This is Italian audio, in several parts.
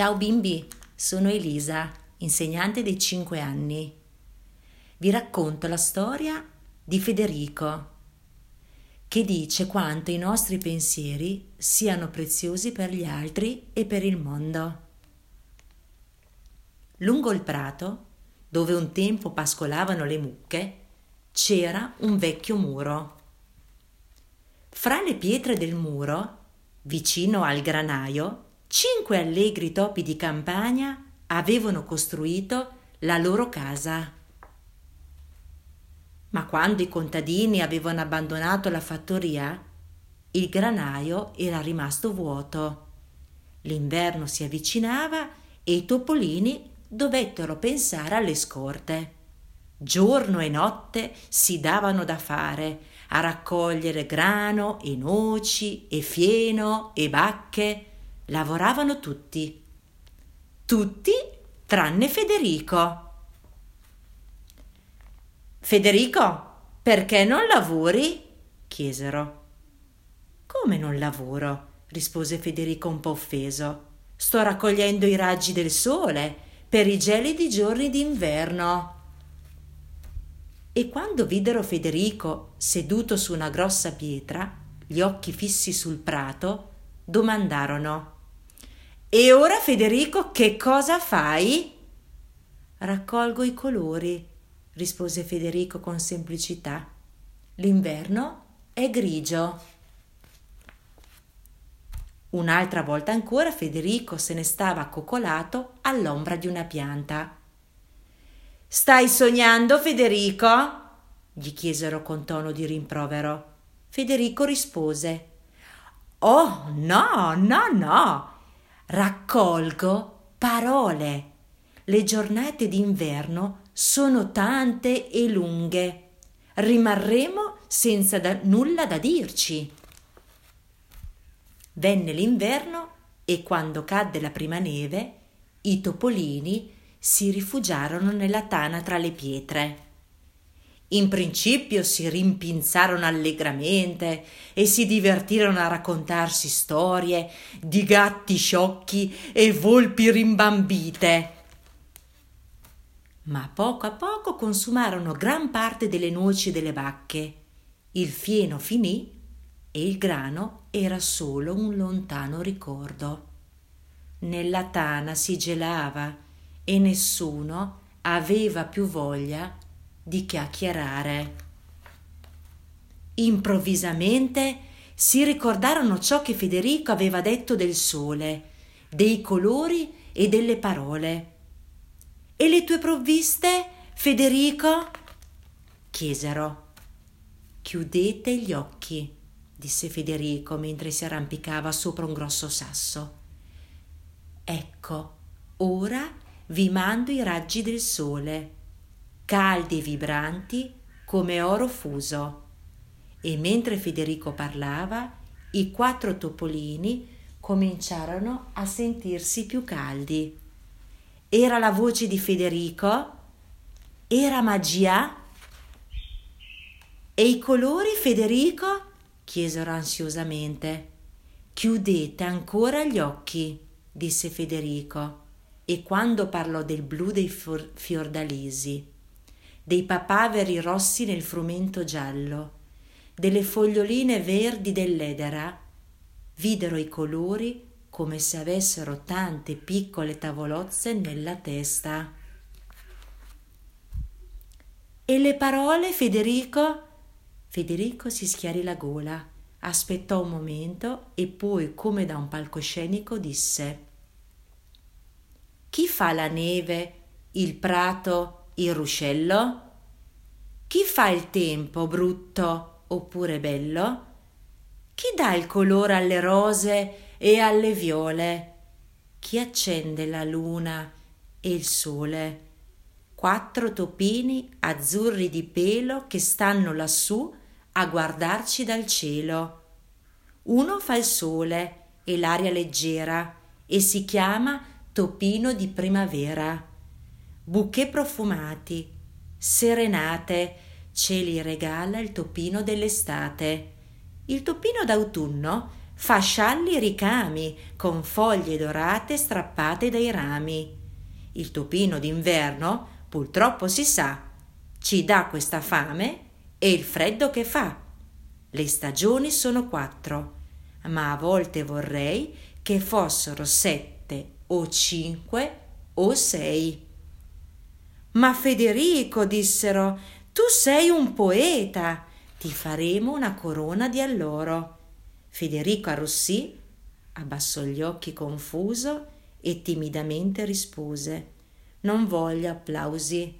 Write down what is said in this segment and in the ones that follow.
Ciao bimbi, sono Elisa, insegnante dei 5 anni. Vi racconto la storia di Federico, che dice quanto i nostri pensieri siano preziosi per gli altri e per il mondo. Lungo il prato, dove un tempo pascolavano le mucche, c'era un vecchio muro. Fra le pietre del muro, vicino al granaio, cinque allegri topi di campagna avevano costruito la loro casa. Ma quando i contadini avevano abbandonato la fattoria, il granaio era rimasto vuoto. L'inverno si avvicinava e i topolini dovettero pensare alle scorte. Giorno e notte si davano da fare a raccogliere grano e noci e fieno e bacche lavoravano tutti. Tutti tranne Federico. Federico, perché non lavori? chiesero. Come non lavoro? rispose Federico un po' offeso. Sto raccogliendo i raggi del sole per i gelidi giorni d'inverno. E quando videro Federico seduto su una grossa pietra, gli occhi fissi sul prato, domandarono e ora Federico che cosa fai? Raccolgo i colori, rispose Federico con semplicità. L'inverno è grigio. Un'altra volta ancora Federico se ne stava accoccolato all'ombra di una pianta. Stai sognando, Federico? gli chiesero con tono di rimprovero. Federico rispose Oh, no, no, no raccolgo parole. Le giornate d'inverno sono tante e lunghe. Rimarremo senza da nulla da dirci. Venne l'inverno e quando cadde la prima neve, i topolini si rifugiarono nella tana tra le pietre. In principio si rimpinzarono allegramente e si divertirono a raccontarsi storie di gatti sciocchi e volpi rimbambite. Ma poco a poco consumarono gran parte delle noci delle bacche. Il fieno finì e il grano era solo un lontano ricordo. Nella tana si gelava e nessuno aveva più voglia di chiacchierare. Improvvisamente si ricordarono ciò che Federico aveva detto del sole, dei colori e delle parole. E le tue provviste, Federico? chiesero. Chiudete gli occhi, disse Federico mentre si arrampicava sopra un grosso sasso. Ecco, ora vi mando i raggi del sole caldi e vibranti come oro fuso. E mentre Federico parlava, i quattro topolini cominciarono a sentirsi più caldi. Era la voce di Federico? Era magia? E i colori, Federico? chiesero ansiosamente. Chiudete ancora gli occhi, disse Federico, e quando parlò del blu dei fiordalisi dei papaveri rossi nel frumento giallo, delle foglioline verdi dell'edera, videro i colori come se avessero tante piccole tavolozze nella testa. E le parole, Federico? Federico si schiarì la gola, aspettò un momento e poi, come da un palcoscenico, disse Chi fa la neve, il prato il ruscello? Chi fa il tempo brutto oppure bello? Chi dà il colore alle rose e alle viole? Chi accende la luna e il sole? Quattro topini azzurri di pelo che stanno lassù a guardarci dal cielo. Uno fa il sole e l'aria leggera e si chiama topino di primavera bouquet profumati, serenate, ce li regala il topino dell'estate. Il topino d'autunno fa scialli ricami con foglie dorate strappate dai rami. Il topino d'inverno, purtroppo si sa, ci dà questa fame e il freddo che fa. Le stagioni sono quattro, ma a volte vorrei che fossero sette o cinque o sei. Ma Federico, dissero, tu sei un poeta, ti faremo una corona di alloro. Federico arrossì, abbassò gli occhi confuso e timidamente rispose Non voglio applausi,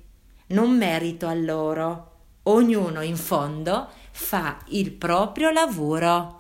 non merito a loro. Ognuno in fondo fa il proprio lavoro.